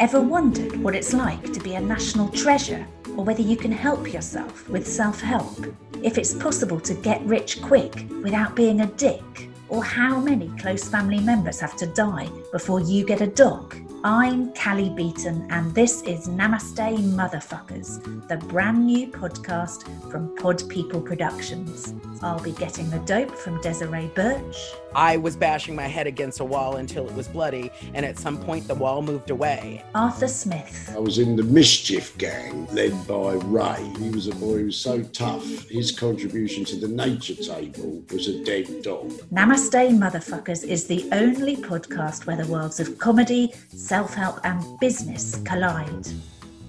Ever wondered what it's like to be a national treasure or whether you can help yourself with self help? If it's possible to get rich quick without being a dick? Or how many close family members have to die before you get a dog? I'm Cally Beaton, and this is Namaste Motherfuckers, the brand new podcast from Pod People Productions. I'll be getting the dope from Desiree Burch. I was bashing my head against a wall until it was bloody, and at some point the wall moved away. Arthur Smith. I was in the Mischief Gang, led by Ray. He was a boy who was so tough, his contribution to the nature table was a dead dog. Namaste Motherfuckers is the only podcast where the worlds of comedy, self help, and business collide.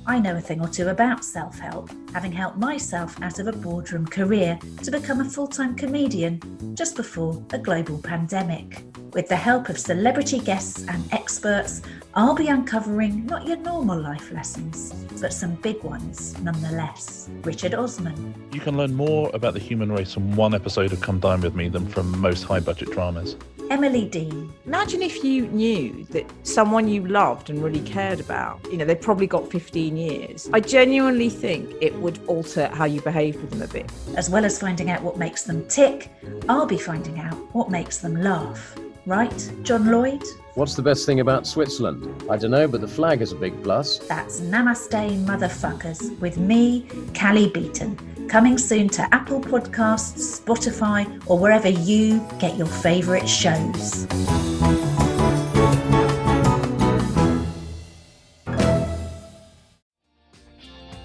I know a thing or two about self help, having helped myself out of a boardroom career to become a full time comedian just before a global pandemic. With the help of celebrity guests and experts, I'll be uncovering not your normal life lessons, but some big ones nonetheless. Richard Osman. You can learn more about the human race from one episode of Come Dine With Me than from most high budget dramas. Emily Dean. Imagine if you knew that someone you loved and really cared about, you know, they've probably got 15 years. I genuinely think it would alter how you behave with them a bit. As well as finding out what makes them tick, I'll be finding out what makes them laugh. Right, John Lloyd? What's the best thing about Switzerland? I don't know, but the flag is a big plus. That's Namaste Motherfuckers with me, Cally Beaton. Coming soon to Apple Podcasts, Spotify, or wherever you get your favourite shows.